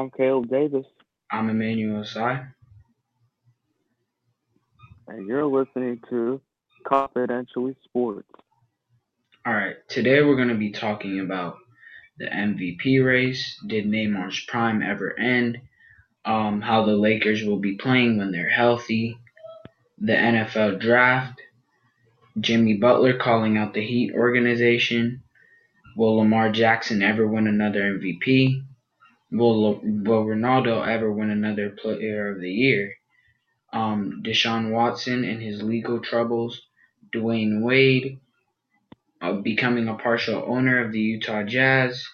I'm Caleb Davis. I'm Emmanuel Sai. And you're listening to Confidentially Sports. All right, today we're going to be talking about the MVP race. Did Neymar's prime ever end? Um, how the Lakers will be playing when they're healthy. The NFL draft. Jimmy Butler calling out the Heat organization. Will Lamar Jackson ever win another MVP? Will Will Ronaldo ever win another Player of the Year? Um, Deshaun Watson and his legal troubles. Dwyane Wade uh, becoming a partial owner of the Utah Jazz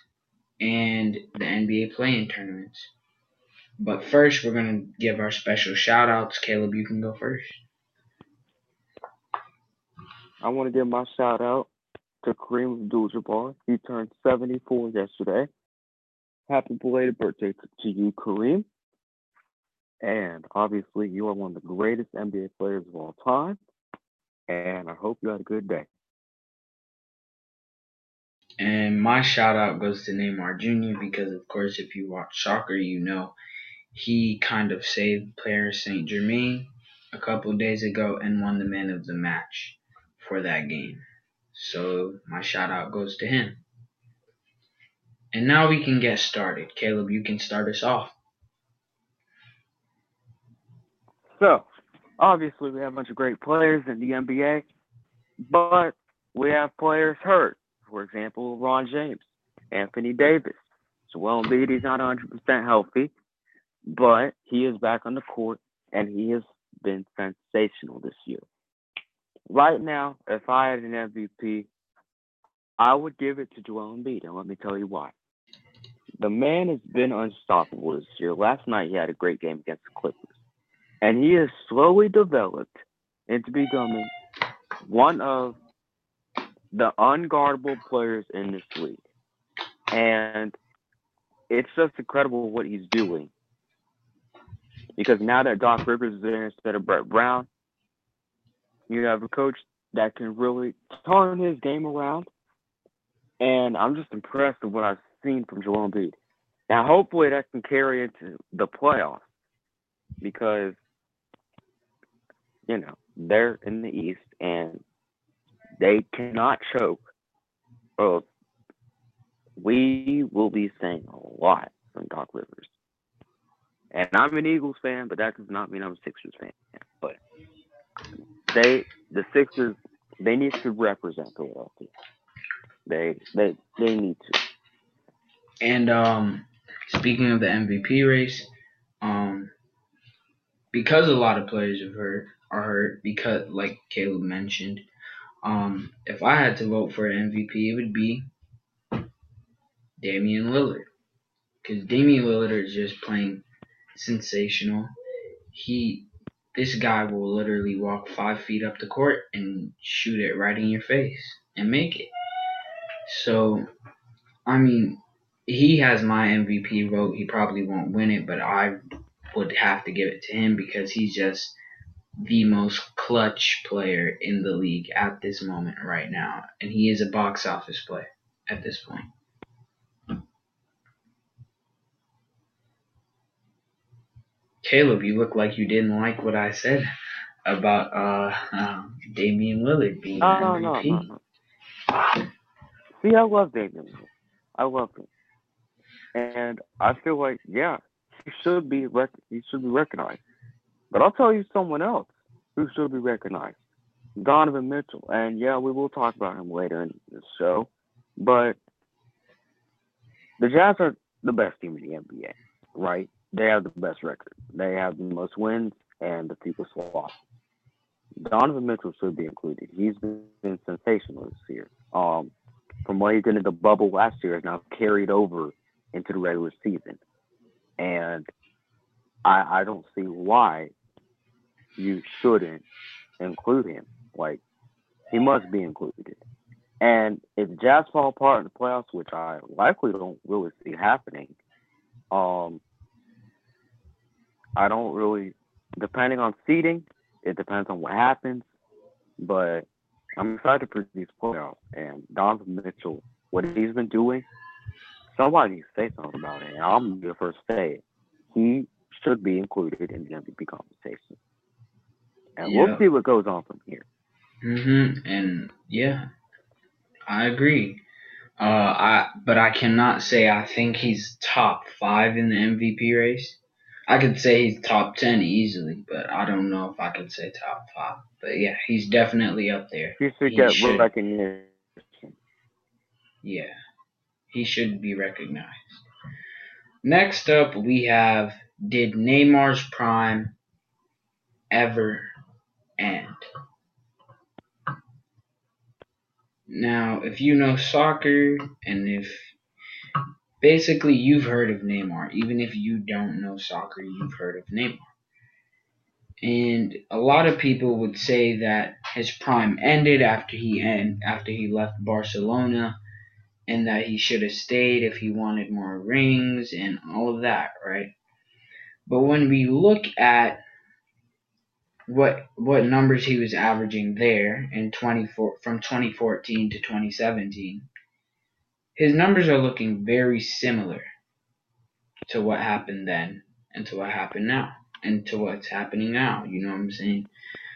and the NBA play-in tournaments. But first, we're going to give our special shout outs. Caleb, you can go first. I want to give my shout out to Kareem Abdul-Jabbar. He turned 74 yesterday. Happy belated birthday to you, Kareem. And obviously, you are one of the greatest NBA players of all time. And I hope you had a good day. And my shout out goes to Neymar Jr. because, of course, if you watch soccer, you know he kind of saved Paris Saint Germain a couple days ago and won the man of the match for that game. So my shout out goes to him. And now we can get started. Caleb, you can start us off. So, obviously, we have a bunch of great players in the NBA, but we have players hurt. For example, Ron James, Anthony Davis. Joel Embiid, he's not 100% healthy, but he is back on the court and he has been sensational this year. Right now, if I had an MVP, I would give it to Joel Embiid, and let me tell you why. The man has been unstoppable this year. Last night, he had a great game against the Clippers, and he has slowly developed into becoming one of the unguardable players in this league. And it's just incredible what he's doing. Because now that Doc Rivers is there instead of Brett Brown, you have a coach that can really turn his game around. And I'm just impressed with what I've seen from Joel Embiid. Now, hopefully, that can carry into the playoffs because, you know, they're in the East and they cannot choke. Well, we will be saying a lot from Doc Rivers. And I'm an Eagles fan, but that does not mean I'm a Sixers fan. But they, the Sixers, they need to represent Philadelphia. They, they, they need to. And um, speaking of the MVP race, um, because a lot of players have hurt are hurt because, like Caleb mentioned, um, if I had to vote for an MVP, it would be Damian Lillard. Because Damian Lillard is just playing sensational. He, this guy will literally walk five feet up the court and shoot it right in your face and make it. So, I mean, he has my MVP vote. He probably won't win it, but I would have to give it to him because he's just the most clutch player in the league at this moment right now, and he is a box office player at this point. Caleb, you look like you didn't like what I said about uh, um, Damian Lillard being no, MVP. No, no, no, See, I love Damian I love him, and I feel like yeah, he should be rec- he should be recognized. But I'll tell you someone else who should be recognized. Donovan Mitchell. And yeah, we will talk about him later in the show. But the Jazz are the best team in the NBA, right? They have the best record. They have the most wins and the fewest losses. Donovan Mitchell should be included. He's been sensational this year. Um, from what he did in the bubble last year, is now carried over into the regular season. And I, I don't see why you shouldn't include him. Like he must be included. And if Jazz fall apart in the playoffs, which I likely don't really see happening, um, I don't really. Depending on seeding, it depends on what happens. But I'm excited for these playoffs. And Donovan Mitchell, what he's been doing somebody needs to say something about it. And I'm the first to say it. He should be included in the MVP conversation. And Yeah. we'll see what goes on from here. Mm-hmm. And yeah, I agree. Uh, I but I cannot say I think he's top five in the MVP race. I could say he's top ten easily, but I don't know if I could say top five. But yeah, he's definitely up there. He should He get should. recognition. Yeah, he should be recognized. Next up, we have Did Neymar's prime ever end? Now, if you know soccer and if basically you've heard of Neymar, even if you don't know soccer, you've heard of Neymar. And a lot of people would say that his prime ended after he end, after he left Barcelona and that he should have stayed if he wanted more rings and all of that, right? But when we look at what what numbers he was averaging there in 24 from 2014 to 2017, his numbers are looking very similar to what happened then and to what happened now and to what's happening now. You know what I'm saying?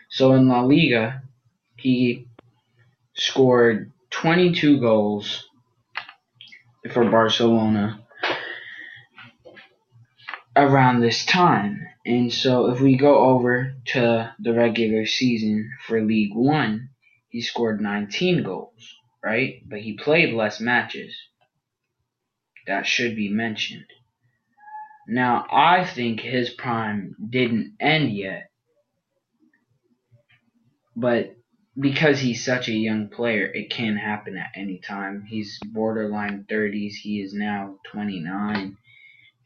So in La Liga, he scored 22 goals for Barcelona around this time. And so if we go over to the regular season for Ligue 1, he scored 19 goals, right? But he played less matches. That should be mentioned. Now, I think his prime didn't end yet. But because he's such a young player, it can happen at any time. He's borderline 30s. He is now 29.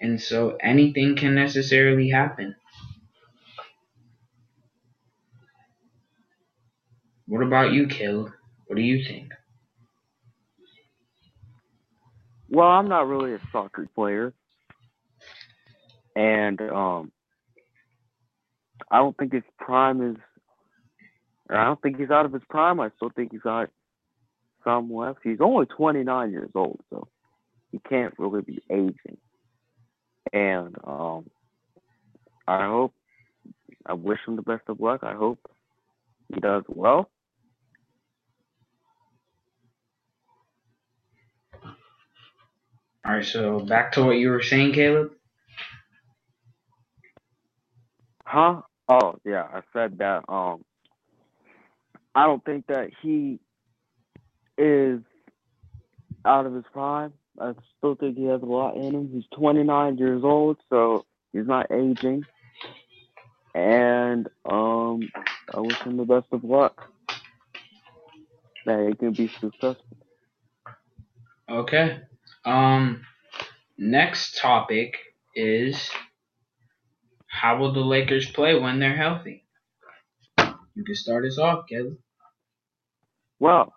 And so anything can necessarily happen. What about you, Caleb? What do you think? Well, I'm not really a soccer player. And um I don't think his prime is I don't think he's out of his prime. I still think he's got some left. He's only 29 years old, so he can't really be aging. And um, I hope, I wish him the best of luck. I hope he does well. All right, so back to what you were saying, Caleb. Huh? Oh yeah, I said that. Um, I don't think that he is out of his prime. I still think he has a lot in him. He's 29 years old, so he's not aging. And um, I wish him the best of luck. That he can be successful. Okay. Um, next topic is how will the Lakers play when they're healthy? You can start us off, Caleb. Well,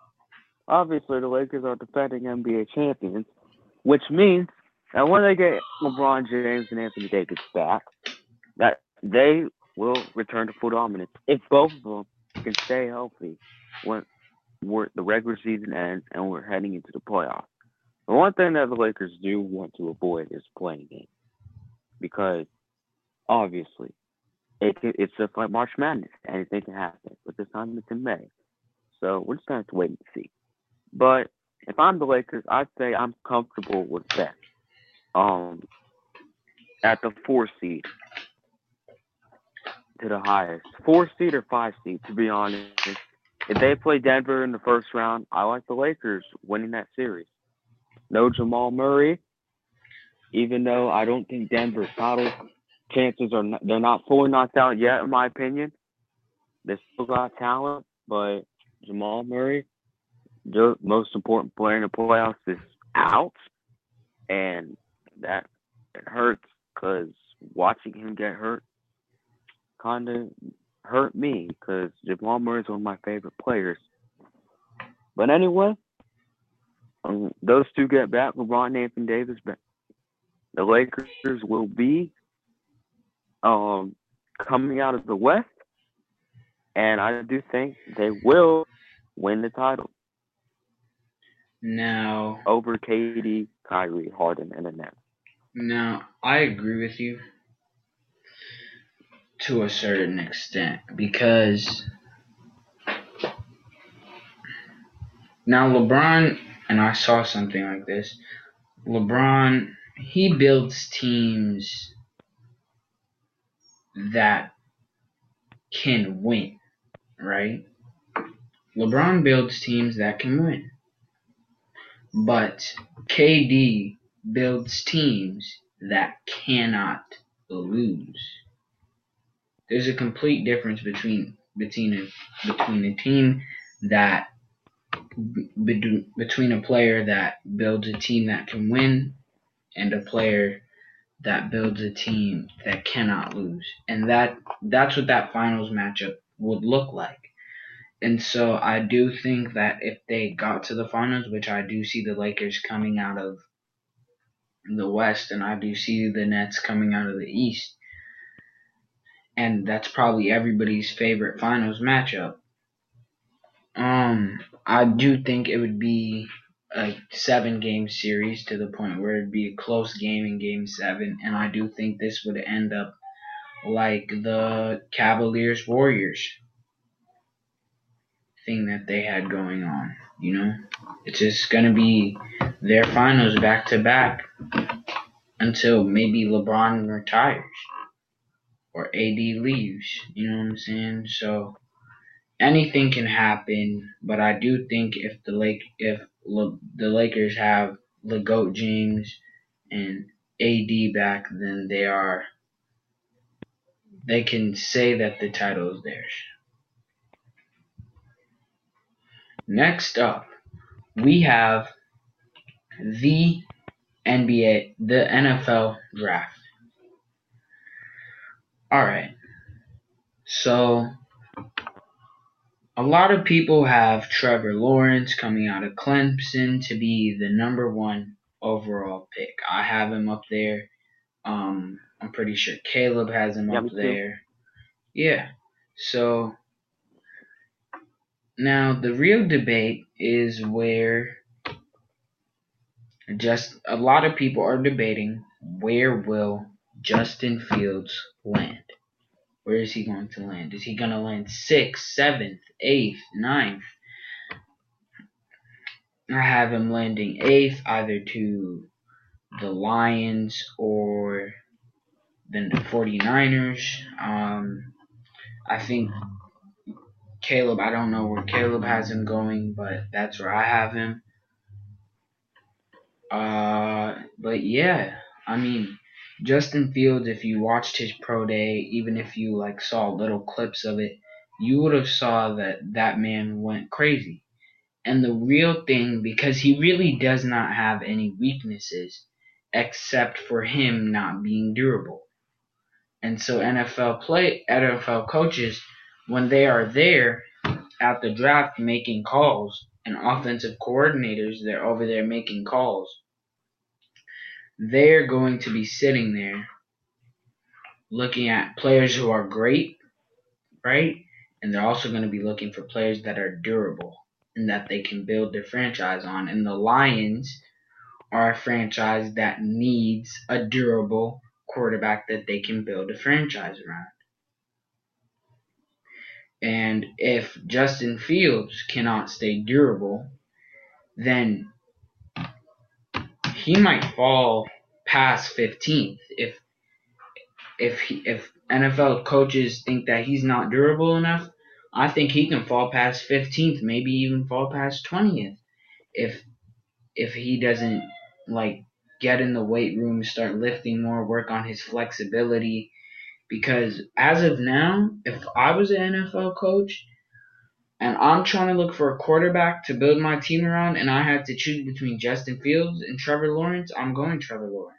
obviously the Lakers are defending NBA champions, which means that when they get LeBron James and Anthony Davis back, that they will return to full dominance. If both of them can stay healthy when the regular season ends and we're heading into the playoffs. The one thing that the Lakers do want to avoid is playing games because obviously it, it's just like March Madness. Anything can happen, but this time it's in May. So we're just gonna have to wait and see. But if I'm the Lakers, I'd say I'm comfortable with that. Um, at the four seed to the highest, four seed or five seed, to be honest. If they play Denver in the first round, I like the Lakers winning that series. No Jamal Murray, even though I don't think Denver's title chances are not, they're not fully knocked out yet, in my opinion. They still got talent, but Jamal Murray, the most important player in the playoffs, is out, and that it hurts because watching him get hurt kind of hurt me because Jamal Murray is one of my favorite players. But anyway, um, those two get back. LeBron and Anthony Davis back. The Lakers will be um, coming out of the West, and I do think they will win the title. Now, over KD, Kyrie, Harden, and the Nets. now I agree with you to a certain extent because now LeBron and I saw something like this. LeBron he builds teams that can win, right? LeBron builds teams that can win. But KD builds teams that cannot lose. There's a complete difference between between a between a team that between a player that builds a team that can win and a player that builds a team that cannot lose. And that that's what that finals matchup would look like. And so I do think that if they got to the finals, which I do see the Lakers coming out of the West and I do see the Nets coming out of the East, and that's probably everybody's favorite finals matchup. Um, I do think it would be a seven game series to the point where it'd be a close game in game seven, and I do think this would end up like the Cavaliers Warriors thing that they had going on. You know, it's just gonna be their finals back to back until maybe LeBron retires or AD leaves. You know what I'm saying? So anything can happen, but I do think if the Lake if Le, the Lakers have LeGoat James and AD back, then they are they can say that the title is theirs. Next up, we have the NBA, the NFL draft. All right. So a lot of people have Trevor Lawrence coming out of Clemson to be the number one overall pick. I have him up there. Um, I'm pretty sure Caleb has him yeah, up there. Yeah. So now the real debate is where just a lot of people are debating where will Justin Fields land. Where is he going to land? Is he going to land sixth, seventh, eighth, ninth? I have him landing eighth, either to the Lions or then the 49ers. Um, I think Caleb, I don't know where Caleb has him going, but that's where I have him. Uh, but yeah, I mean, Justin Fields, if you watched his pro day, even if you like saw little clips of it, you would have saw that that man went crazy. And the real thing, because he really does not have any weaknesses except for him not being durable. And so NFL play NFL coaches, when they are there at the draft making calls, and offensive coordinators, they're over there making calls they're going to be sitting there looking at players who are great, right? And they're also going to be looking for players that are durable and that they can build their franchise on. And the Lions are a franchise that needs a durable quarterback that they can build a franchise around. And if Justin Fields cannot stay durable, then he might fall past 15th if if he, if NFL coaches think that he's not durable enough. I think he can fall past 15th, maybe even fall past 20th if if he doesn't like get in the weight room, start lifting more, work on his flexibility because as of now, if I was an NFL coach and I'm trying to look for a quarterback to build my team around, and I had to choose between Justin Fields and Trevor Lawrence, I'm going Trevor Lawrence.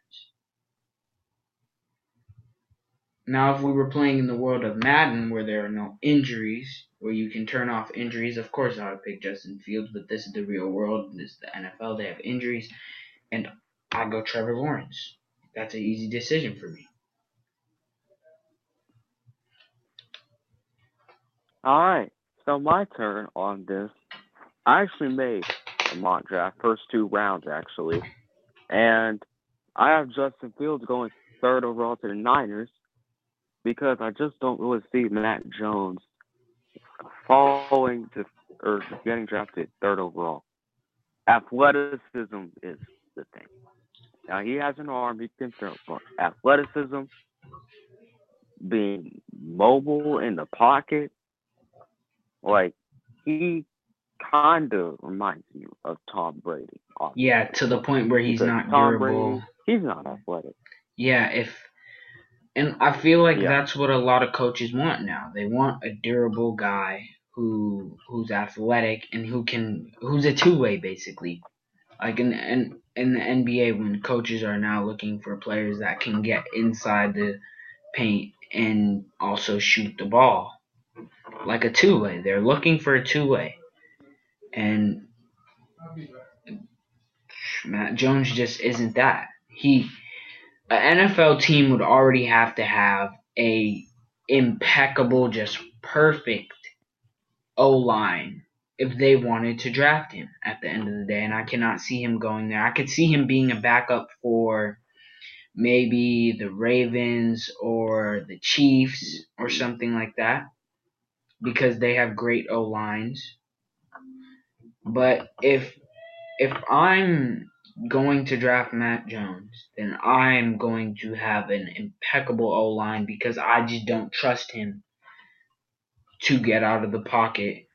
Now, if we were playing in the world of Madden, where there are no injuries, where you can turn off injuries, of course I would pick Justin Fields, but this is the real world. This is the NFL. They have injuries, and I go Trevor Lawrence. That's an easy decision for me. All right so my turn on this. I actually made a mock draft, first two rounds actually, and I have Justin Fields going third overall to the Niners because I just don't really see Mac Jones falling to or getting drafted third overall. Athleticism is the thing. Now he has an arm he can throw, but athleticism, being mobile in the pocket, like he kind of reminds you of Tom Brady. Obviously. Yeah, to the point where he's Because not Tom durable. Brady, he's not athletic. Yeah, if and I feel like Yeah. that's what a lot of coaches want now. They want a durable guy who who's athletic and who can who's a two way basically. Like in in in the NBA when coaches are now looking for players that can get inside the paint and also shoot the ball. Like a two way. They're looking for a two way. And Mac Jones just isn't that. He an NFL team would already have to have a impeccable, just perfect O line if they wanted to draft him at the end of the day. And I cannot see him going there. I could see him being a backup for maybe the Ravens or the Chiefs or something like that because they have great O lines. But if if I'm going to draft Mac Jones, then I'm going to have an impeccable O line because I just don't trust him to get out of the pocket.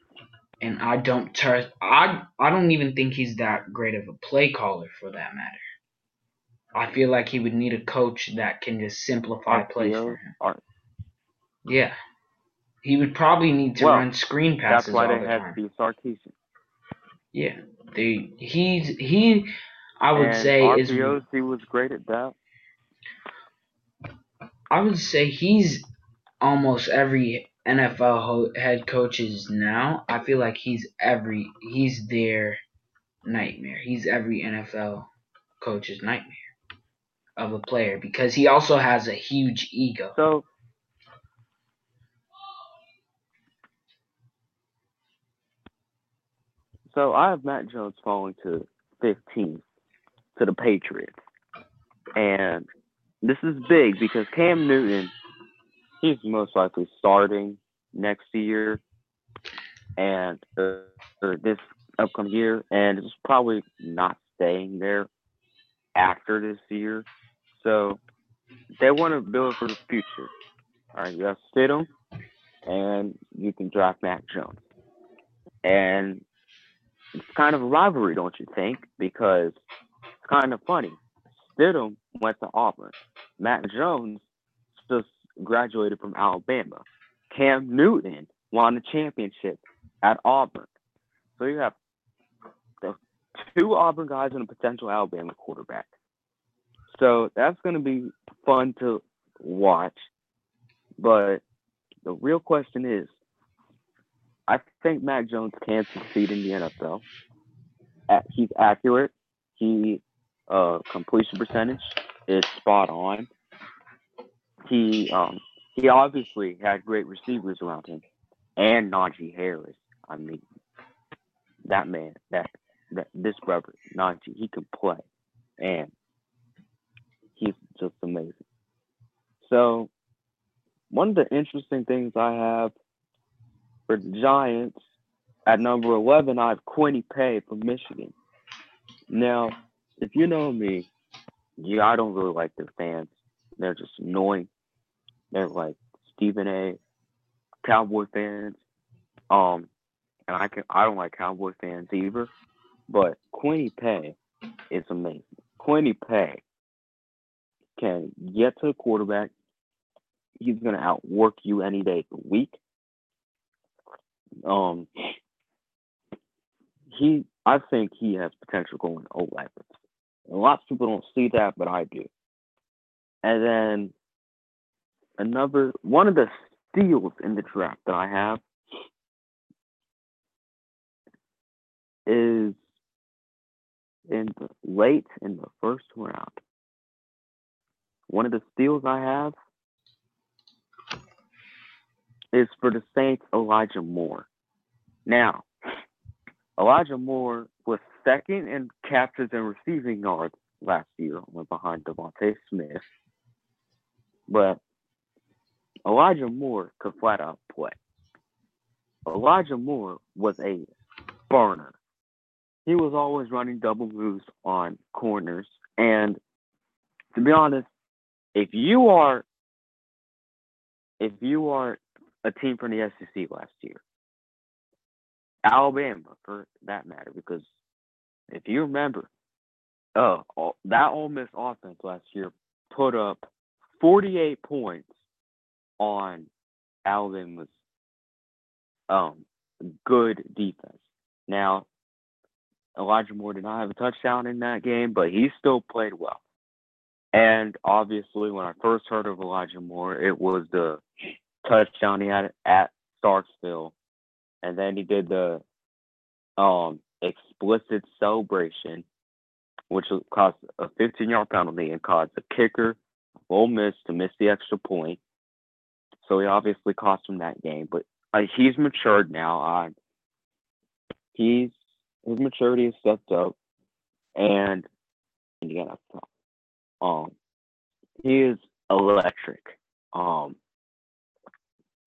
And I don't trust I I don't even think he's that great of a play caller for that matter. I feel like he would need a coach that can just simplify plays for him. Yeah. He would probably need to Well, run screen That's passes why all they the had time. Steve Sarkisian. Yeah, they he's he. I would and say is RPOs, he was great at that. I would say he's almost every NFL ho- head coaches now. I feel like he's every he's their nightmare. He's every NFL coach's nightmare of a player because he also has a huge ego. So So I have Mac Jones falling to 15 to the Patriots. And this is big because Cam Newton, he's most likely starting next year and uh, or this upcoming year, and it's probably not staying there after this year. So they want to build for the future. All right, you have Stidham, and you can draft Mac Jones. And it's kind of a rivalry, don't you think? Because it's kind of funny. Stidham went to Auburn. Mac Jones just graduated from Alabama. Cam Newton won the championship at Auburn. So you have the two Auburn guys and a potential Alabama quarterback. So that's going to be fun to watch. But the real question is I think Mac Jones can succeed in the NFL. He's accurate. He uh, completion percentage is spot on. He um, he obviously had great receivers around him, and Najee Harris. I mean, that man, that that this brother Najee, he can play, and he's just amazing. So, one of the interesting things I have for the Giants at number 11, I have Kwity Paye from Michigan. Now, if you know me, yeah, I don't really like their fans. They're just annoying. They're like Stephen A. Cowboy fans. Um, and I can I don't like Cowboy fans either. But Kwity Paye is amazing. Kwity Paye can get to the quarterback. He's gonna outwork you any day of the week. Um, he, I think he has potential going 11. And lots of people don't see that, but I do. And then another one of the steals in the draft that I have is in the late in the first round. One of the steals I have is for the Saints Elijah Moore. Now, Elijah Moore was second in catches and receiving yards last year, went behind DeVonta Smith. But Elijah Moore could flat out play. Elijah Moore was a burner. He was always running double moves on corners. And to be honest, if you are if you are a team from the SEC last year, Alabama for that matter, because if you remember, uh, that Ole Miss offense last year put up 48 points on Alabama's um good defense. Now, Elijah Moore did not have a touchdown in that game, but he still played well. And obviously, when I first heard of Elijah Moore, it was the touchdown he had at Starkville, and then he did the um explicit celebration, which caused a 15-yard penalty and caused the kicker Ole Miss to miss the extra point. So he obviously cost him that game, but uh, he's matured now. Uh, he's his maturity has stepped up, and Indiana. Um, he is electric. Um,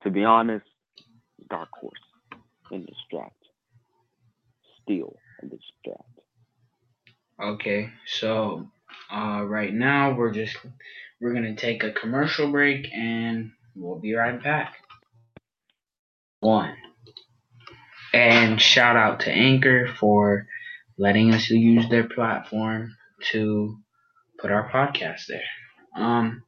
to be honest, dark horse in this draft. Steal in this draft. Okay, so uh, right now we're just we're gonna take a commercial break and we'll be right back. One. And shout out to Anchor for letting us use their platform to put our podcast there. Um,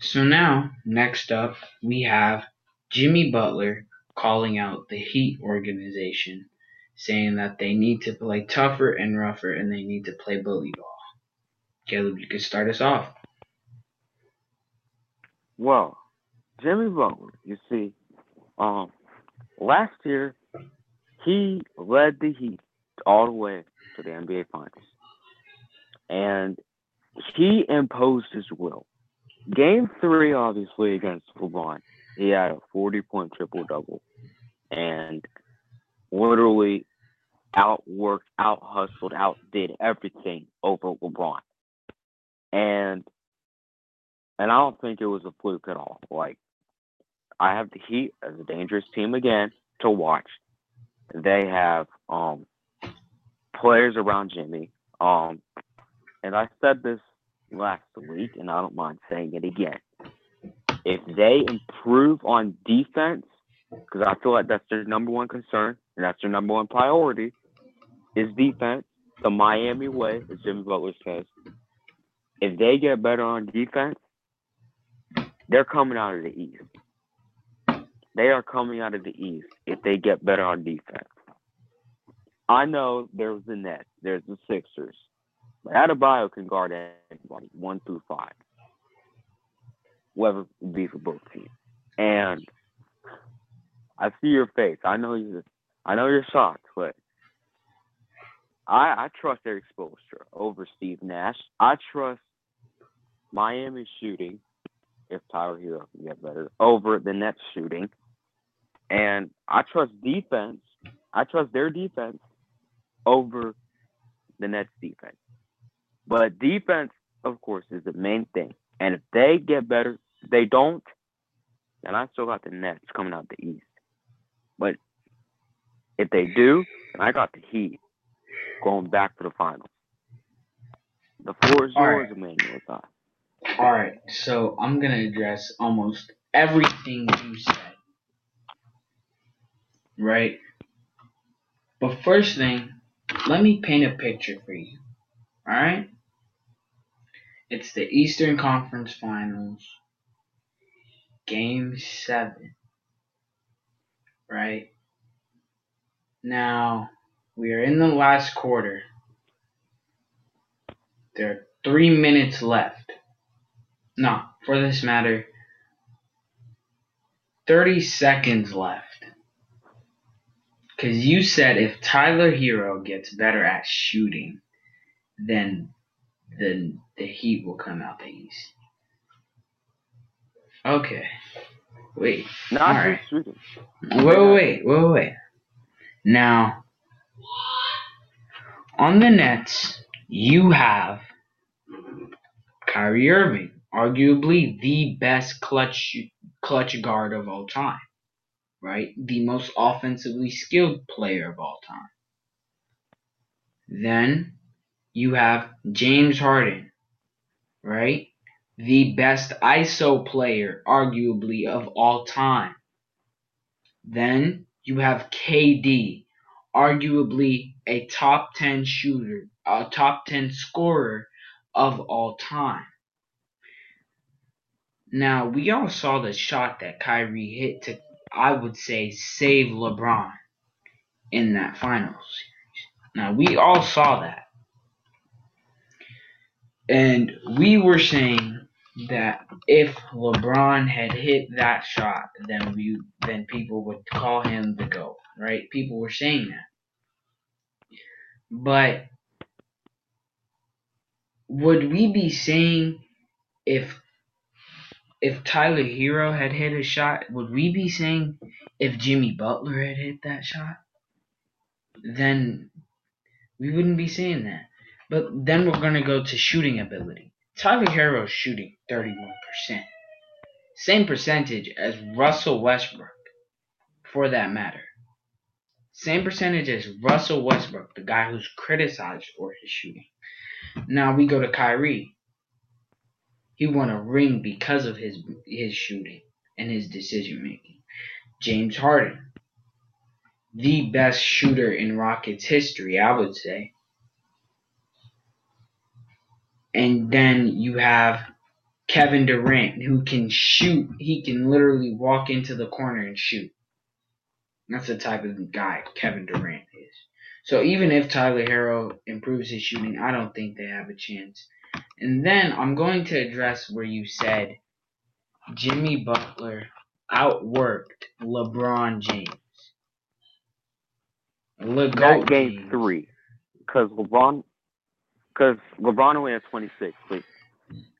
so now, next up, we have Jimmy Butler calling out the Heat organization, saying that they need to play tougher and rougher and they need to play bully ball. Caleb, you can start us off. Well, Jimmy Butler, you see, um, last year he led the Heat all the way to the NBA Finals. And he imposed his will. Game three, obviously, against LeBron, he had a 40 point triple double and literally outworked, out hustled, outdid everything over LeBron. And and I don't think it was a fluke at all. Like I have the Heat as a dangerous team again to watch. They have um players around Jimmy. Um and I said this last week, and I don't mind saying it again. If they improve on defense, because I feel like that's their number one concern, and that's their number one priority, is defense. The Miami way, as Jimmy Butler says. If they get better on defense, they're coming out of the East. They are coming out of the East if they get better on defense. I know there's the Nets, there's the Sixers, but Adebayo can guard anybody, one through five, whoever would be for both teams. And I see your face. I know you. I know you're shocked, but I I trust Erik Spoelstra over Steve Nash. I trust Miami shooting if Tyler Herro can get better over the Nets shooting, and I trust defense. I trust their defense over the Nets defense. But defense, of course, is the main thing. And if they get better, they don't, then I still got the Nets coming out the East. But if they do, then I got the Heat going back to the finals. The floor is yours, right. Emmanuel. All right, so I'm gonna address almost everything you said. Right? But first thing, let me paint a picture for you. Alright? It's the Eastern Conference Finals, Game 7. Right? Now, we are in the last quarter. There are three minutes left. No, for this matter, 30 seconds left. Because you said if Tyler Herro gets better at shooting, then then the Heat will come out the East. Okay. Wait. Not right. Wait, wait, wait, wait. Now, On the Nets, you have Kyrie Irving, arguably the best clutch clutch guard of all time, right? The most offensively skilled player of all time. Then you have James Harden, right? The best ISO player, arguably, of all time. Then you have KD, arguably a top 10 shooter, a top 10 scorer of all time. Now, we all saw the shot that Kyrie hit to, I would say, save LeBron in that finals series. Now, we all saw that. And we were saying that if LeBron had hit that shot, then we then people would call him the GOAT, right? People were saying that. But would we be saying if if Tyler Herro had hit a shot, would we be saying if Jimmy Butler had hit that shot? Then we wouldn't be saying that. But then we're gonna go to shooting ability. Tyler Herro's shooting 31%. Same percentage as Russell Westbrook, for that matter. Same percentage as Russell Westbrook, the guy who's criticized for his shooting. Now we go to Kyrie. He won a ring because of his his shooting and his decision making. James Harden, the best shooter in Rockets history, I would say. And then you have Kevin Durant, who can shoot. He can literally walk into the corner and shoot. That's the type of guy Kevin Durant is. So even if Tyler Herro improves his shooting, I don't think they have a chance. And then I'm going to address where you said Jimmy Butler outworked LeBron James. Le- that game James. three, because LeBron, because LeBron only had 26. But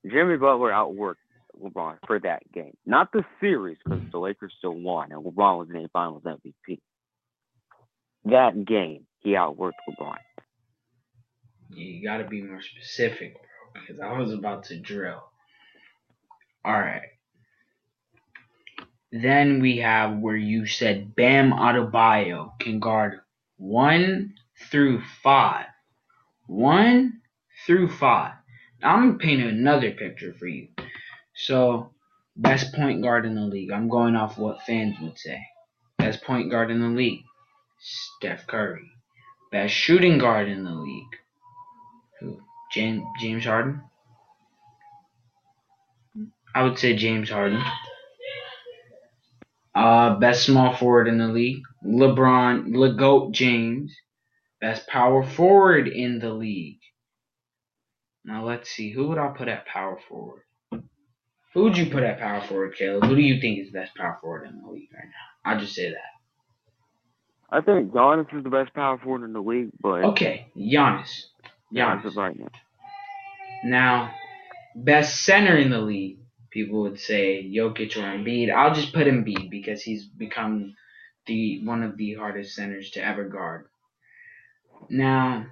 Jimmy Butler outworked LeBron for that game, not the series, because the Lakers still won and LeBron was named Finals MVP. That game, he outworked LeBron. You got to be more specific, bro, because I was about to drill. All right. Then we have where you said Bam Adebayo can guard one through five. One through five. Now I'm gonna paint another picture for you. So, best point guard in the league. I'm going off what fans would say. Best point guard in the league. Steph Curry. Best shooting guard in the league. Who? James James Harden. I would say James Harden. Uh, best small forward in the league. LeBron, LeGoat James. Best power forward in the league. Now let's see. Who would I put at power forward? Who would you put at power forward, Caleb? Who do you think is the best power forward in the league right now? I'll just say that. I think Giannis is the best power forward in the league, but okay, Giannis. Giannis is right now. Now, best center in the league. People would say Jokic or Embiid. I'll just put Embiid because he's become the one of the hardest centers to ever guard. Now,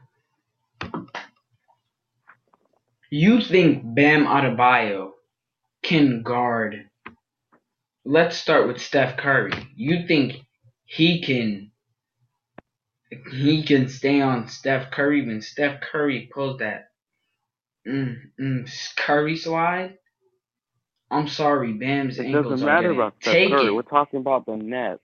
you think Bam Adebayo can guard? Let's start with Steph Curry. You think he can he can stay on Steph Curry when Steph Curry pulls that mm, mm, Curry slide? I'm sorry, Bam's it ankles doesn't matter about Steph Curry. It. We're talking about the Nets.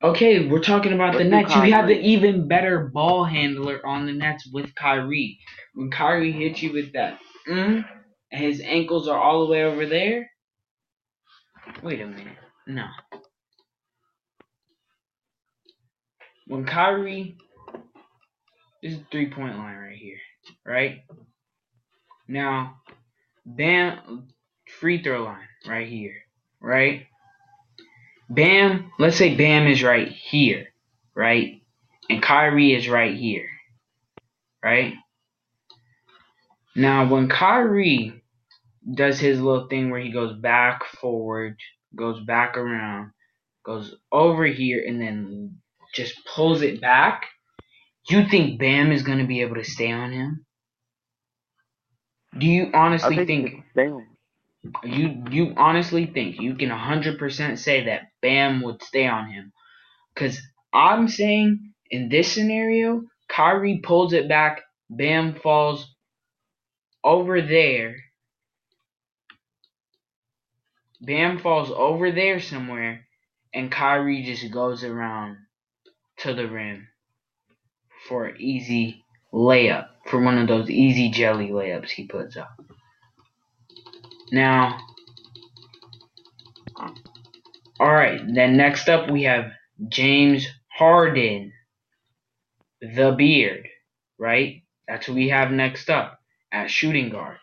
Okay, we're talking about Let's the Nets. You have the even better ball handler on the Nets with Kyrie. When Kyrie hits you with that, mm, his ankles are all the way over there. Wait a minute. No. When Kyrie, this is three point line right here, right? Now, Bam, free throw line right here, right? Bam, let's say Bam is right here, right? And Kyrie is right here, right? Now, when Kyrie does his little thing where he goes back forward, goes back around, goes over here, and then just pulls it back, you think Bam is going to be able to stay on him? Do you honestly I think, think you you honestly think you can 100% say that Bam would stay on him? Cuz I'm saying in this scenario, Kyrie pulls it back, Bam falls over there. Bam falls over there somewhere and Kyrie just goes around to the rim for an easy layup, for one of those easy jelly layups he puts up. Now, alright, then next up we have James Harden, the beard, right? That's what we have next up at shooting guard.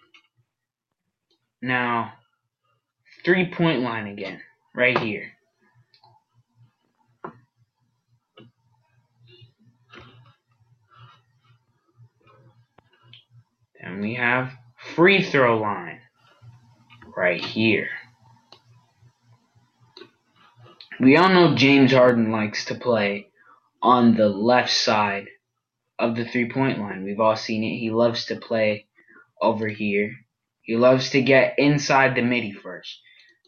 Now, three point line again, right here. And we have free throw line right here. We all know James Harden likes to play on the left side of the three point line. We've all seen it. He loves to play over here. He loves to get inside the midi first.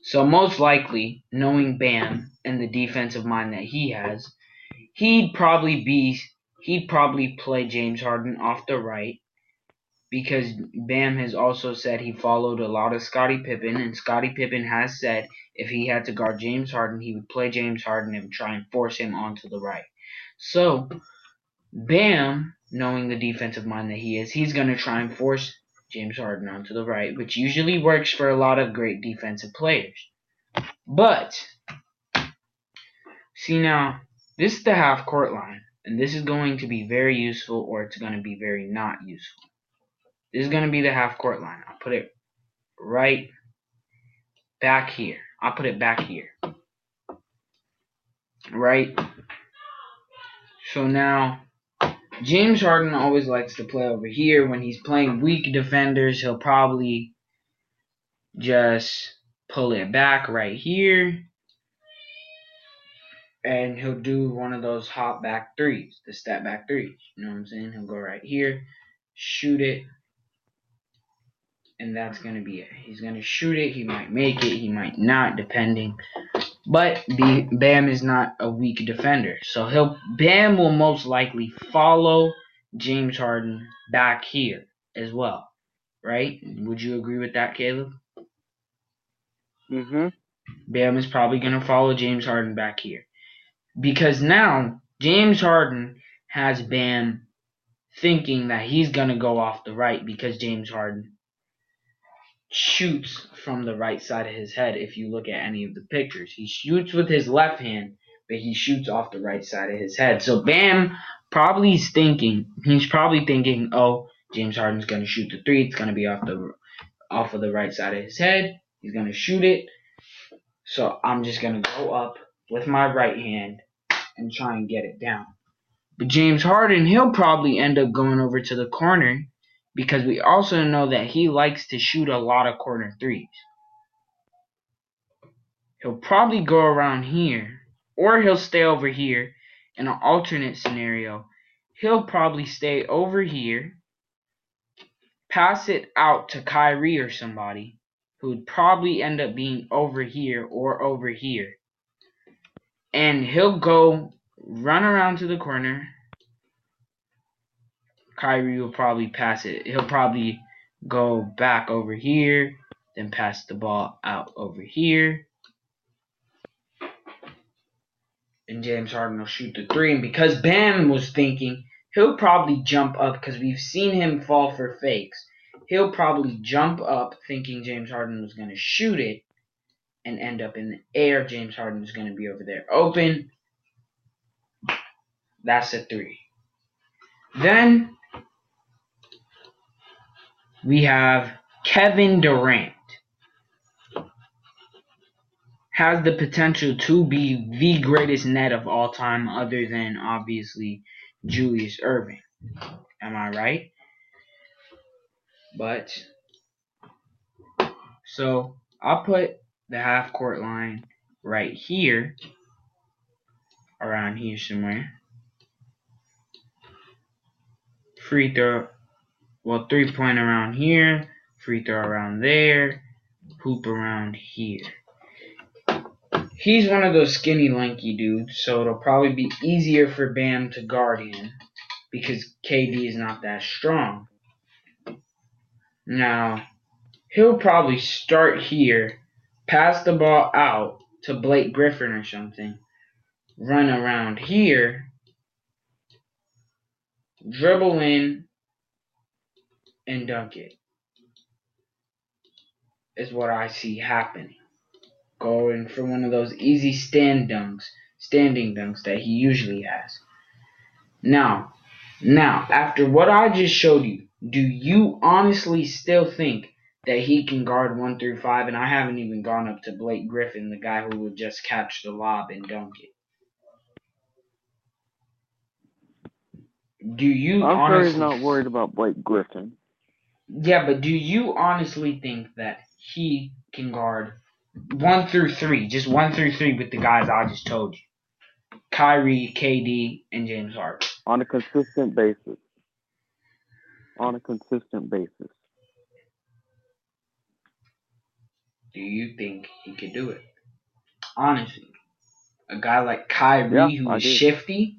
So most likely, knowing Bam and the defensive mind that he has, he'd probably be he'd probably play James Harden off the right because Bam has also said he followed a lot of Scottie Pippen, and Scottie Pippen has said if he had to guard James Harden, he would play James Harden and try and force him onto the right. So, Bam, knowing the defensive mind that he is, he's going to try and force James Harden onto the right, which usually works for a lot of great defensive players. But, see now, this is the half court line, and this is going to be very useful or it's going to be very not useful. This is going to be the half court line. I'll put it right back here. I'll put it back here. Right? So now, James Harden always likes to play over here. When he's playing weak defenders, he'll probably just pull it back right here. And he'll do one of those hop back threes, the step back threes. You know what I'm saying? He'll go right here, shoot it, and that's going to be it. He's going to shoot it. He might make it. He might not, depending. But Bam is not a weak defender, so he'll Bam will most likely follow James Harden back here as well, right? Would you agree with that, Caleb? Mm-hmm. Bam is probably going to follow James Harden back here because now James Harden has Bam thinking that he's going to go off the right because James Harden shoots from the right side of his head if you look at any of the pictures. He shoots with his left hand, but he shoots off the right side of his head. So Bam probably is thinking, he's probably thinking, oh, James Harden's going to shoot the three. It's going to be off the off of the right side of his head. He's going to shoot it. So I'm just going to go up with my right hand and try and get it down. But James Harden, he'll probably end up going over to the corner because we also know that he likes to shoot a lot of corner threes. He'll probably go around here, or he'll stay over here in an alternate scenario. He'll probably stay over here, pass it out to Kyrie or somebody, who would probably end up being over here or over here. And he'll go run around to the corner, Kyrie will probably pass it. He'll probably go back over here, then pass the ball out over here. And James Harden will shoot the three. And because Bam was thinking he'll probably jump up because we've seen him fall for fakes. He'll probably jump up thinking James Harden was going to shoot it and end up in the air. James Harden is going to be over there open. That's a three. Then we have Kevin Durant. Has the potential to be the greatest net of all time, other than obviously Julius Erving. Am I right? But, so I'll put the half court line right here, around here somewhere. free throw, well, three point around here, free throw around there, hoop around here. He's one of those skinny, lanky dudes, so it'll probably be easier for Bam to guard him because KD is not that strong. Now, he'll probably start here, pass the ball out to Blake Griffin or something, run around here, dribble in, and dunk it. Is what I see happening. Going for one of those easy stand dunks, standing dunks that he usually has. Now, now, after what I just showed you, do you honestly still think that he can guard one through five? And I haven't even gone up to Blake Griffin, the guy who would just catch the lob and dunk it. Do you I'm honestly? not worried about Blake Griffin. Yeah, but do you honestly think that he can guard one through three, just one through three with the guys I just told you? Kyrie, KD, and James Harden. on a consistent basis. On a consistent basis. Do you think he could do it? Honestly, a guy like Kyrie Yeah, who I is do. shifty,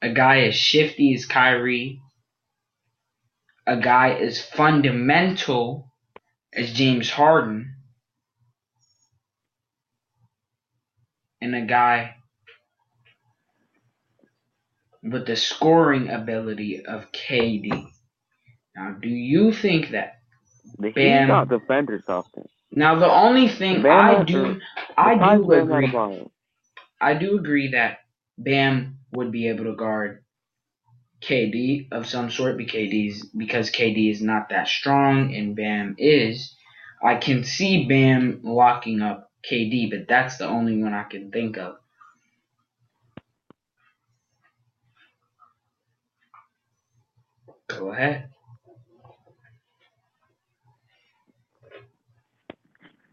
a guy as shifty as Kyrie, a guy as fundamental as James Harden, and a guy with the scoring ability of KD. Now, do you think that? The Bam. got defenders off there. Now, the only thing Bam I do, I do agree. I do agree that Bam would be able to guard KD of some sort because because KD is not that strong and Bam is. I can see Bam locking up KD, but that's the only one I can think of. Go ahead.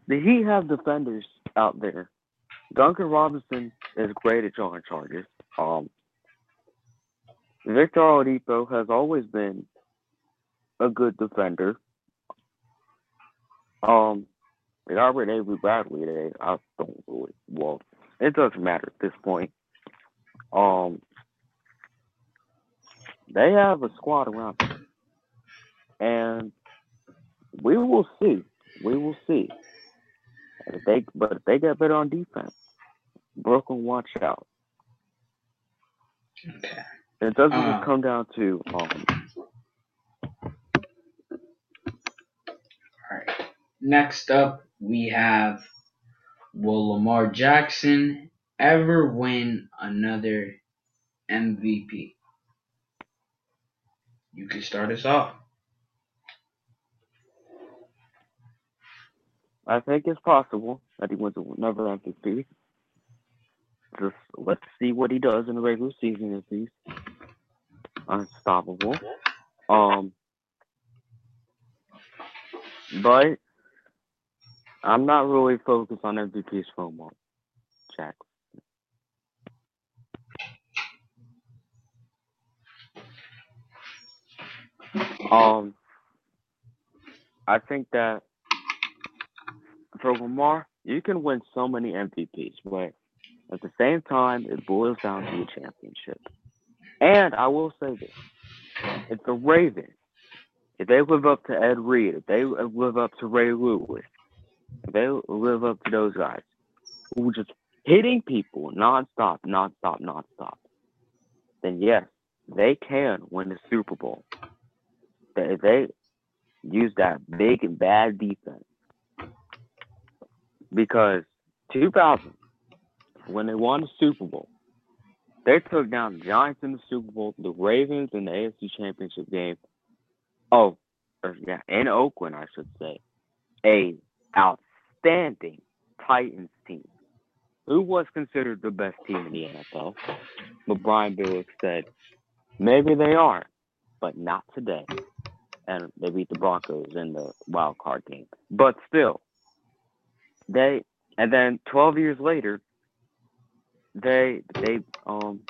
The Heat have defenders out there. Duncan Robinson is great at drawing charges. Um, Victor Oladipo has always been a good defender. Um, Avery Bradley. I don't really. Well, it doesn't matter at this point. Um, they have a squad around them, and we will see. We will see. If they, but if they get better on defense, Brooklyn, watch out. Okay. It doesn't Uh. just come down to um, All right. Next up, we have Will Lamar Jackson ever win another MVP? You can start us off. I think it's possible that he wins another MVP. Just let's see what he does in the regular season if he's unstoppable. Um, but I'm not really focused on MVPs moment, Jack. Um, I think that for Lamar, you can win so many MVPs, but at the same time, it boils down to a championship. And I will say this: if the Ravens, if they live up to Ed Reed, if they live up to Ray Lewis, if they live up to those guys who were just hitting people nonstop, nonstop, nonstop, then yes, they can win the Super Bowl. If they use that big and bad defense, because 2000, when they won the Super Bowl, they took down the Giants in the Super Bowl, the Ravens in the AFC Championship game. Oh, yeah, in Oakland, I should say, a outstanding Titans team, who was considered the best team in the NFL. But Brian Billick said, maybe they are, but not today. And they beat the Broncos in the wild card game. But still, they and then 12 years later, they they um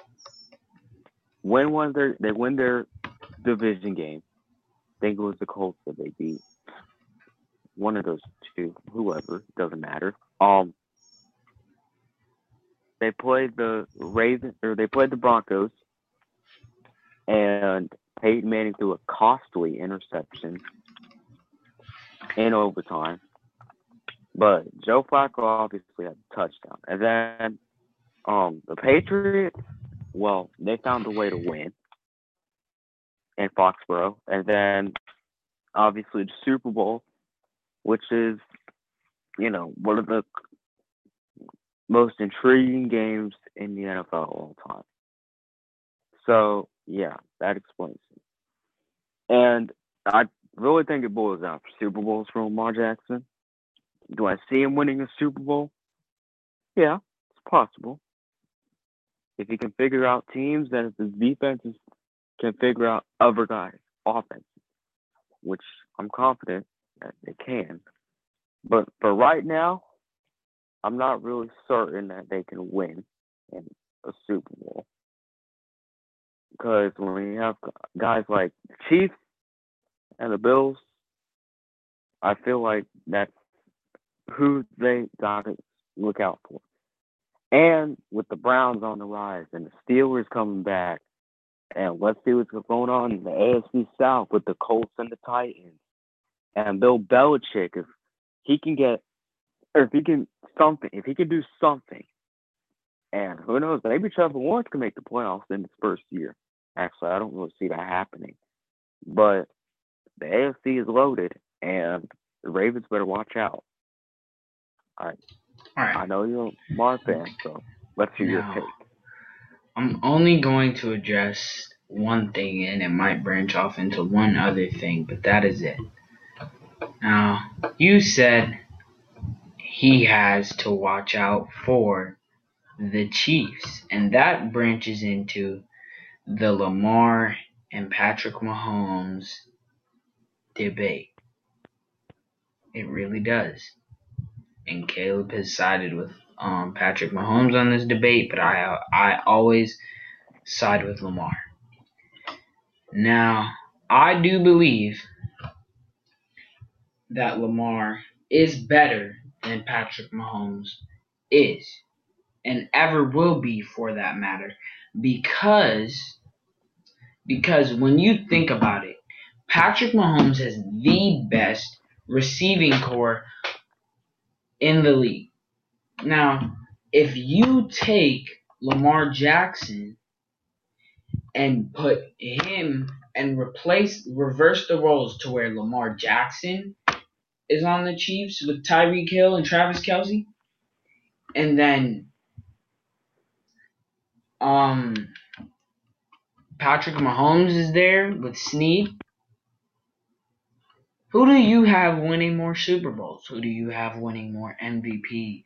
win one their they win their division game. I think it was the Colts that they beat. One of those two, whoever, doesn't matter. Um, they played the Ravens or they played the Broncos, and Peyton Manning threw a costly interception in overtime. But Joe Flacco obviously had a touchdown. And then um the Patriots, well, they found a way to win in Foxborough. And then obviously the Super Bowl, which is, you know, one of the most intriguing games in the NFL all time. So yeah, that explains it. And I really think it boils down for Super Bowls for Lamar Jackson. Do I see him winning a Super Bowl? Yeah, it's possible. If he can figure out teams and if his defenses can figure out other guys' offense, which I'm confident that they can. But for right now, I'm not really certain that they can win in a Super Bowl. Because when you have guys like Chiefs and the Bills, I feel like that's who they got to look out for. And with the Browns on the rise and the Steelers coming back, and let's see what's going on in the AFC South with the Colts and the Titans. And Bill Belichick, if he can get, or if he can something, if he can do something, and who knows, maybe Trevor Lawrence can make the playoffs in his first year. Actually, I don't really see that happening. But the AFC is loaded, and the Ravens better watch out. All right. All right. I know you're a Lamar fan, so let's hear your Now, take. I'm only going to address one thing, and it might branch off into one other thing, but that is it. Now, you said he has to watch out for the Chiefs, and that branches into the Lamar and Patrick Mahomes debate. It really does. And Caleb has sided with um, Patrick Mahomes on this debate, but I I always side with Lamar. Now, I do believe that Lamar is better than Patrick Mahomes is, and ever will be for that matter, because because when you think about it, Patrick Mahomes has the best receiving core in the league. Now, if you take Lamar Jackson and put him and replace reverse the roles to where Lamar Jackson is on the Chiefs with Tyreek Hill and Travis Kelce, and then um Patrick Mahomes is there with Snead. Who do you have winning more Super Bowls? Who do you have winning more MVPs?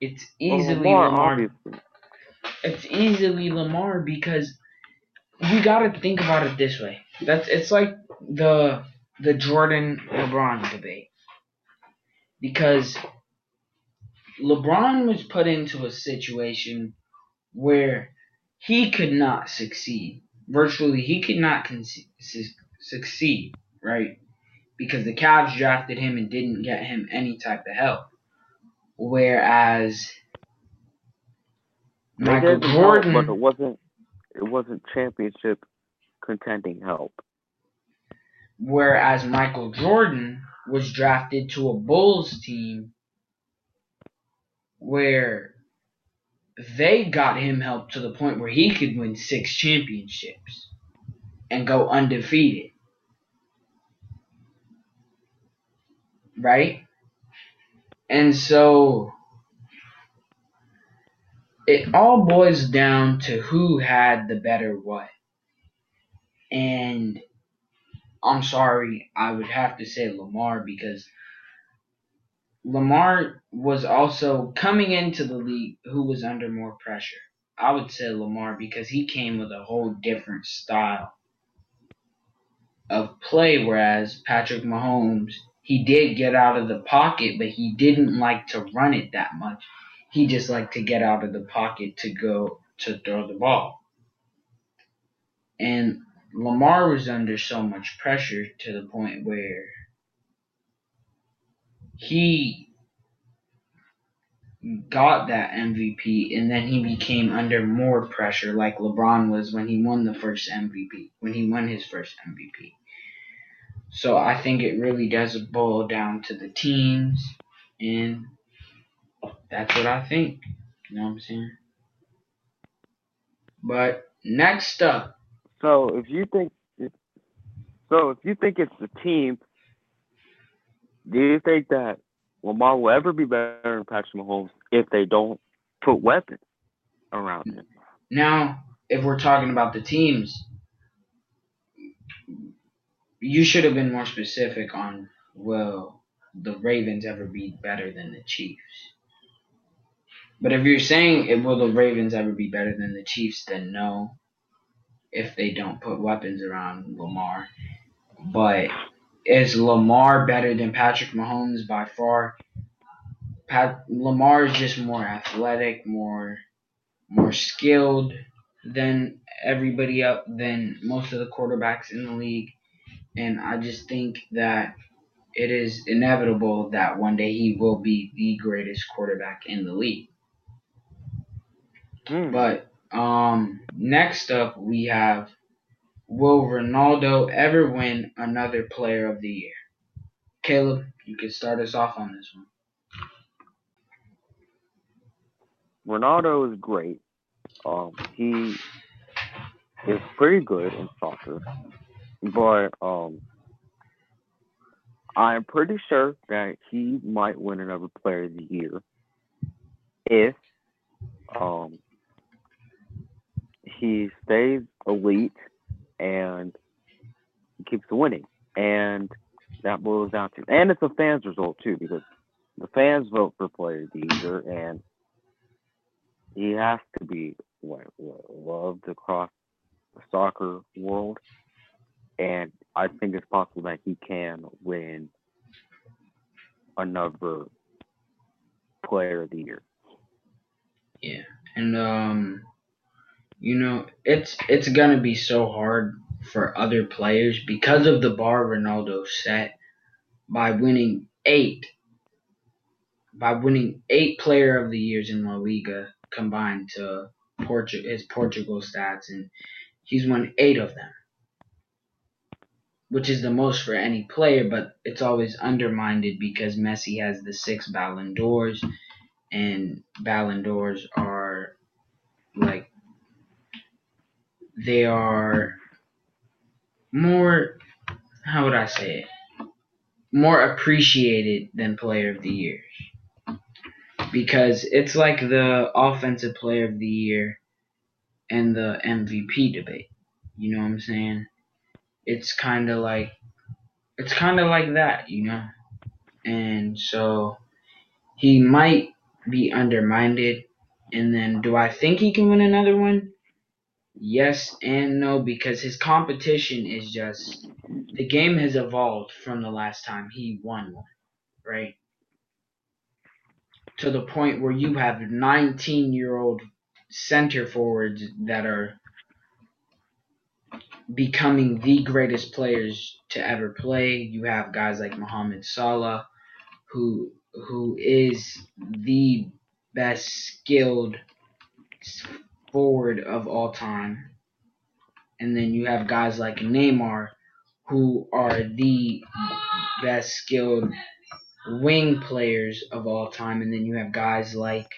It's Well, easily Lamar, Lamar. It's easily Lamar because you got to think about it this way. That's it's like the the Jordan LeBron debate. Because LeBron was put into a situation where he could not succeed. Virtually, he could not con- succeed, right? Because the Cavs drafted him and didn't get him any type of help. Whereas Michael him help, Jordan, but it wasn't it wasn't championship contending help. whereas Michael Jordan was drafted to a Bulls team where they got him help to the point where he could win six championships and go undefeated. Right? And so it all boils down to who had the better what. And I'm sorry, I would have to say Lamar because Lamar was also coming into the league who was under more pressure. I would say Lamar because he came with a whole different style of play, whereas Patrick Mahomes, he did get out of the pocket, but he didn't like to run it that much. He just liked to get out of the pocket to go to throw the ball. And Lamar was under so much pressure to the point where he got that MVP and then he became under more pressure like LeBron was when he won the first MVP, when he won his first MVP. So I think it really does boil down to the teams and that's what I think. You know what I'm saying? But next up. So if you think so if you think it's the team, do you think that Lamar will ever be better than Patrick Mahomes if they don't put weapons around him? Now, if we're talking about the teams, you should have been more specific on will the Ravens ever be better than the Chiefs? But if you're saying it will the Ravens ever be better than the Chiefs, then no. If they don't put weapons around Lamar. But is Lamar better than Patrick Mahomes by far? Pat Lamar is just more athletic, more more skilled than everybody up than most of the quarterbacks in the league. And I just think that it is inevitable that one day he will be the greatest quarterback in the league. Mm. But um, next up we have Will Ronaldo ever win another Player of the Year? Caleb, you can start us off on this one. Ronaldo is great. Um, he is pretty good in soccer, but um, I'm pretty sure that he might win another Player of the Year if um, he stays elite and keeps winning. And that boils down to, and it's a fans' result too, because the fans vote for player of the year, and he has to be loved across the soccer world. And I think it's possible that he can win another player of the year. Yeah, and um, you know, it's it's gonna be so hard for other players because of the bar Ronaldo set by winning eight by winning eight player of the years in La Liga combined to Portu- his Portugal stats and he's won eight of them. Which is the most for any player, but it's always undermined because Messi has the six Ballon d'Ors and Ballon d'Ors are like they are more how would I say it? More appreciated than player of the year. Because it's like the offensive player of the year and the MVP debate. You know what I'm saying? It's kind of like it's kind of like that, you know? And so he might be undermined and then do I think he can win another one? Yes and no because his competition is just the game has evolved from the last time he won one, right? To the point where you have 19 year old center forwards that are becoming the greatest players to ever play. You have guys like Mohamed Salah, who who is the best skilled forward of all time. And then you have guys like Neymar, who are the best skilled wing players of all time. And then you have guys like,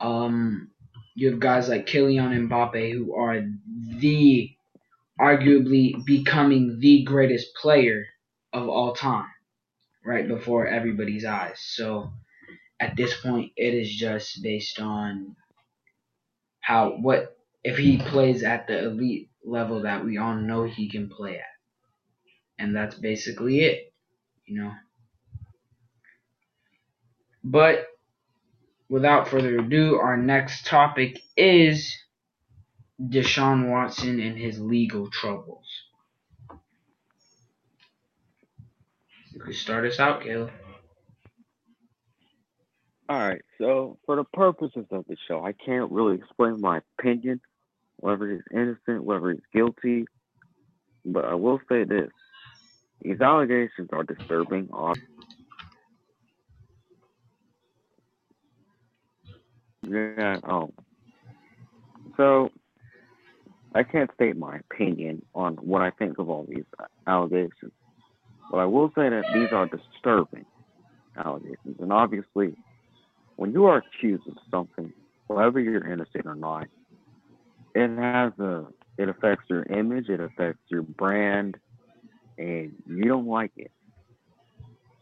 um, you have guys like Kylian Mbappe, who are the arguably becoming the greatest player of all time, right before everybody's eyes. So at this point, it is just based on how what if he plays at the elite level that we all know he can play at. And that's basically it, you know. But without further ado, our next topic is Deshaun Watson and his legal troubles. You can start us out, Caleb. All right. So, for the purposes of the show, I can't really explain my opinion whether he's innocent, whether he's guilty. But I will say this these allegations are disturbing. Yeah, oh. So, I can't state my opinion on what I think of all these allegations. But I will say that these are disturbing allegations. And obviously, when you are accused of something, whether you're innocent or not, it has a it affects your image, it affects your brand, and you don't like it.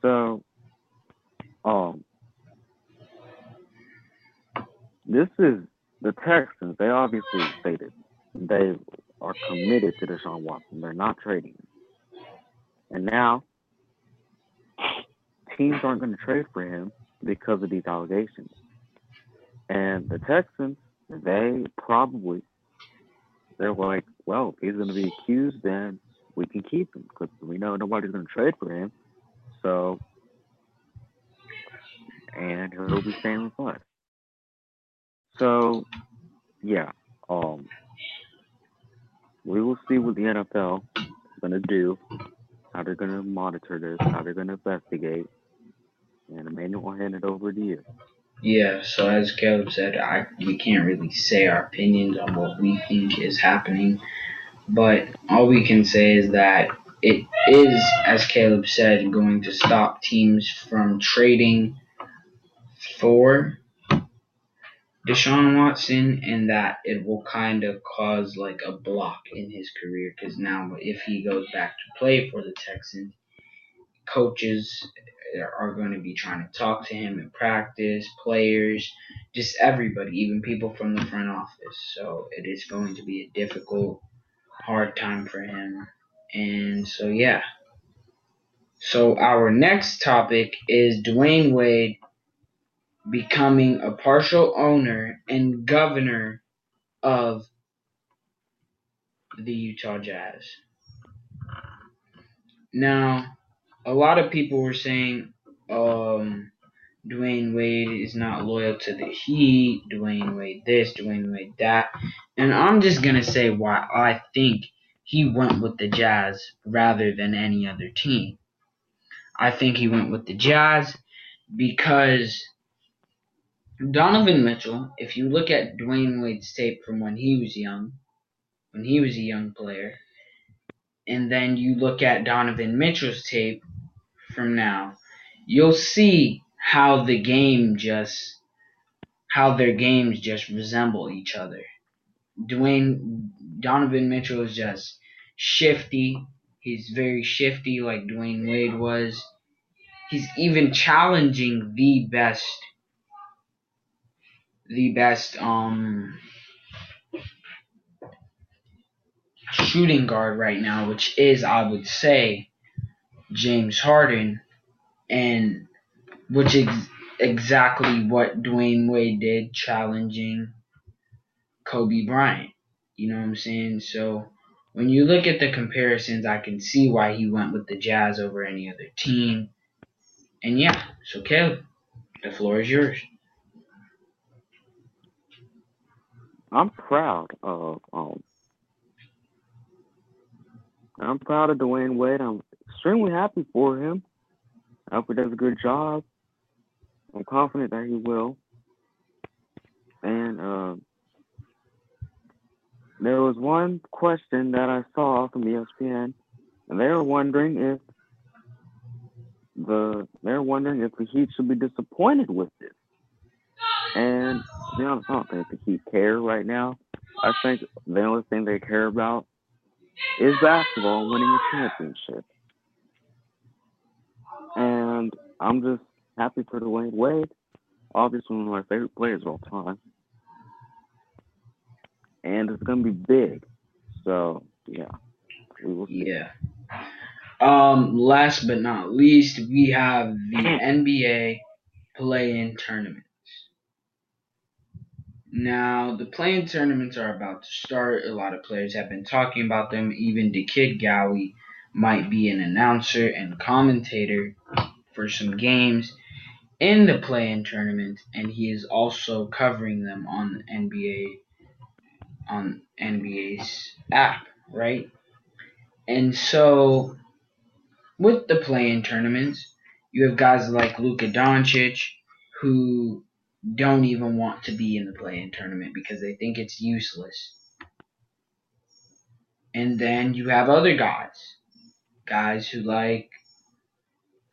So, um, this is the Texans. They obviously stated they are committed to Deshaun Watson. They're not trading. And now teams aren't going to trade for him because of these allegations. And the Texans, they probably, they're like, well, if he's going to be accused, then we can keep him because we know nobody's going to trade for him. So, and he'll be staying with us. So, yeah, um, we will see what the NFL is going to do, how they're going to monitor this, how they're going to investigate. And Emmanuel, I'll hand it over to you. Yeah, so as Caleb said, I we can't really say our opinions on what we think is happening, but all we can say is that it is, as Caleb said, going to stop teams from trading for Deshaun Watson, and that it will kind of cause like a block in his career because now if he goes back to play for the Texans, coaches are going to be trying to talk to him in practice, players, just everybody, even people from the front office. So it is going to be a difficult, hard time for him. And so, yeah. So our next topic is Dwyane Wade becoming a partial owner and governor of the Utah Jazz. Now, a lot of people were saying um, Dwyane Wade is not loyal to the Heat, Dwyane Wade this, Dwyane Wade that. And I'm just going to say why I think he went with the Jazz rather than any other team. I think he went with the Jazz because Donovan Mitchell, if you look at Dwyane Wade's tape from when he was young, when he was a young player, and then you look at Donovan Mitchell's tape from now, you'll see how the game just how their games just resemble each other. Dwyane Donovan Mitchell is just shifty. He's very shifty like Dwyane Wade was. He's even challenging the best the best um shooting guard right now, which is I would say James Harden, and which is exactly what Dwyane Wade did, challenging Kobe Bryant. You know what I'm saying? So when you look at the comparisons, I can see why he went with the Jazz over any other team. And yeah, so Caleb, the floor is yours. I'm proud of um I'm proud of Dwyane Wade. I'm extremely happy for him. I hope he does a good job. I'm confident that he will. And uh, there was one question that I saw from ESPN, and they were wondering if the they're wondering if the Heat should be disappointed with this. And be honest, I don't think the Heat care right now. I think the only thing they care about is basketball, winning a championship. And I'm just happy for Dwyane Wade. Obviously, one of my favorite players of all time. And it's going to be big. So, yeah. We will see. Yeah. Um, last but not least, we have the NBA play-in tournaments. Now, the play-in tournaments are about to start. A lot of players have been talking about them. Even the Kid Gowie might be an announcer and commentator for some games in the play-in tournament, and he is also covering them on NBA on NBA's app, right? And so with the play-in tournaments, you have guys like Luka Doncic who don't even want to be in the play-in tournament because they think it's useless. And then you have other guys, guys who like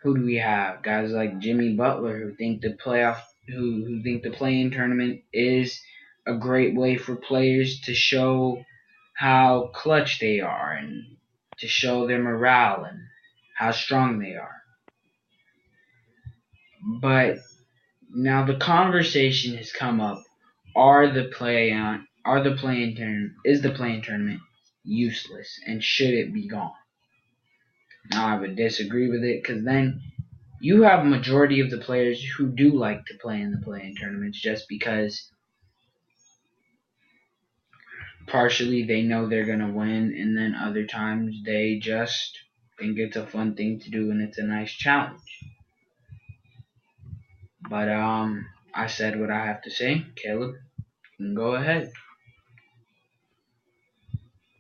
who do we have? Guys like Jimmy Butler who think the playoff who, who think the play-in tournament is a great way for players to show how clutch they are and to show their morale and how strong they are. But now the conversation has come up: Are the play on? Are the play-in tournament? Is the play-in tournament useless and should it be gone? Now I would disagree with it because then you have a majority of the players who do like to play in the play-in tournaments just because partially they know they're gonna win, and then other times they just think it's a fun thing to do and it's a nice challenge. But um, I said what I have to say. Caleb, you can go ahead.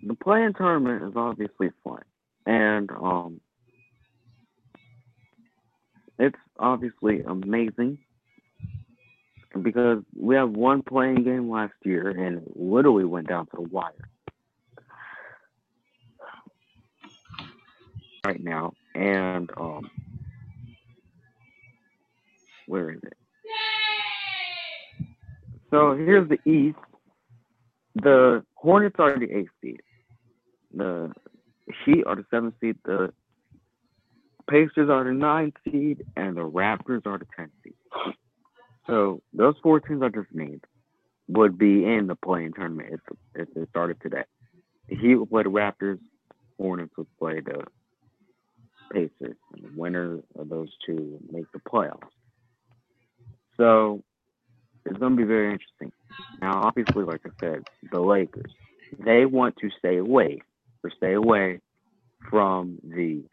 The play-in tournament is obviously fun, and um, it's obviously amazing because we have one playing game last year and it literally went down to the wire. Right now, and um, where is it? So here's the East. The Hornets are the eighth seed. The Heat are the seventh seed. The Pacers are the ninth seed, and the Raptors are the tenth seed. So those four teams I just named would be in the play-in tournament if, if it started today. The Heat would play the Raptors, Hornets would play the Pacers, and the winner of those two make the playoffs. So it's going to be very interesting. Now, obviously, like I said, the Lakers, they want to stay away or stay away from the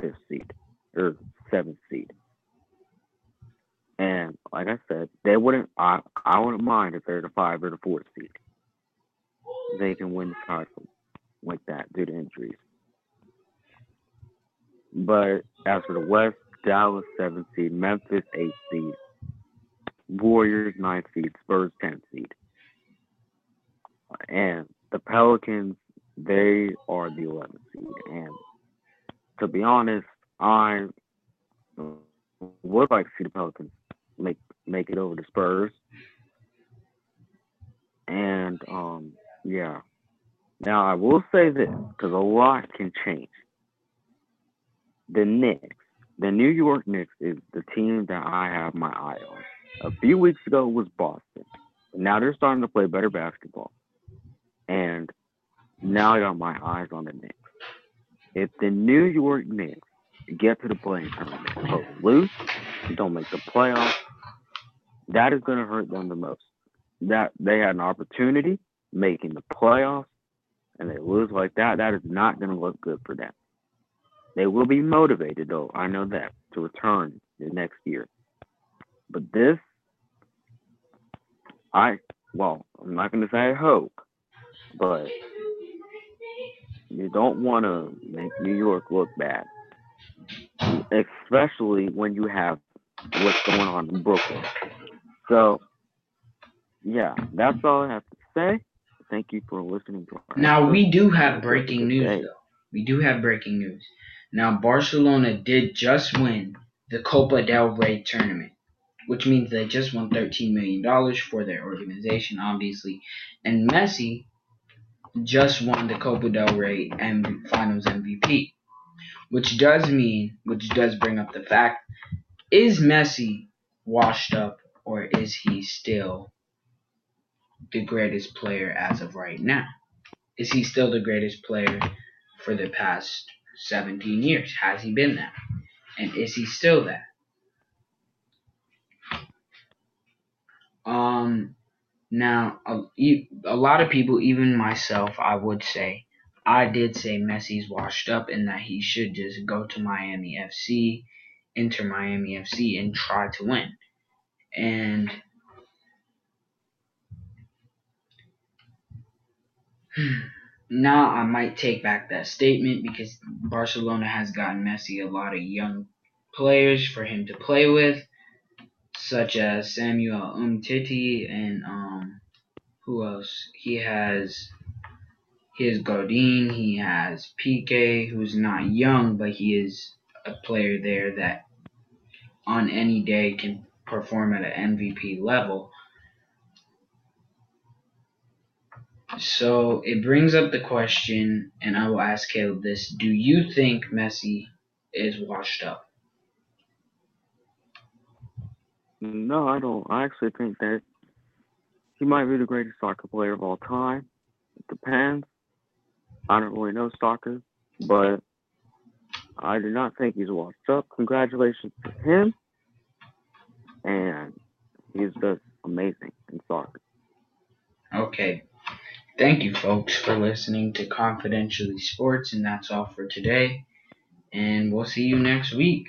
fifth seed or seventh seed. And like I said, they wouldn't. I I wouldn't mind if they're the five or the fourth seed. They can win the title like that due to injuries. But as for the West, Dallas seventh seed, Memphis eighth seed, Warriors ninth seed, Spurs tenth seed, and the Pelicans they are the eleventh seed. And to be honest, I would like to see the Pelicans make make it over the Spurs. And um, yeah. Now I will say this because a lot can change. The Knicks, the New York Knicks, is the team that I have my eye on. A few weeks ago was Boston. Now they're starting to play better basketball, and now I got my eyes on the Knicks. If the New York Knicks get to the play-in tournament, but lose, don't make the playoffs, that is going to hurt them the most. That they had an opportunity making the playoffs and they lose like that, that is not going to look good for them. They will be motivated, though, I know that, to return the next year. But this, I, well, I'm not going to say I hope, but you don't want to make New York look bad, especially when you have what's going on in Brooklyn. So, yeah, that's all I have to say. Thank you for listening to our Now, we do have breaking news, though. We do have breaking news. Now, Barcelona did just win the Copa del Rey tournament, which means they just won $13 million for their organization, obviously. And Messi just won the Copa del Rey M- Finals MVP, which does mean, which does bring up the fact, is Messi washed up or is he still the greatest player as of right now? Is he still the greatest player for the past 17 years? Has he been that? And is he still that? Um, now, a, a lot of people, even myself, I would say, I did say Messi's washed up and that he should just go to Miami FC, Inter Miami FC, and try to win. And Now I might take back that statement because Barcelona has gotten Messi a lot of young players for him to play with, such as Samuel Umtiti and um, who else? He has his Godin, he has Piqué, who's not young, but he is a player there that on any day can perform at an MVP level. So it brings up the question, and I will ask Caleb this Do you think Messi is washed up? No, I don't. I actually think that he might be the greatest soccer player of all time. It depends. I don't really know soccer, but I do not think he's washed up. Congratulations to him. And he's just amazing in soccer. Okay. Thank you, folks, for listening to Confidentially Sports, and that's all for today. And we'll see you next week.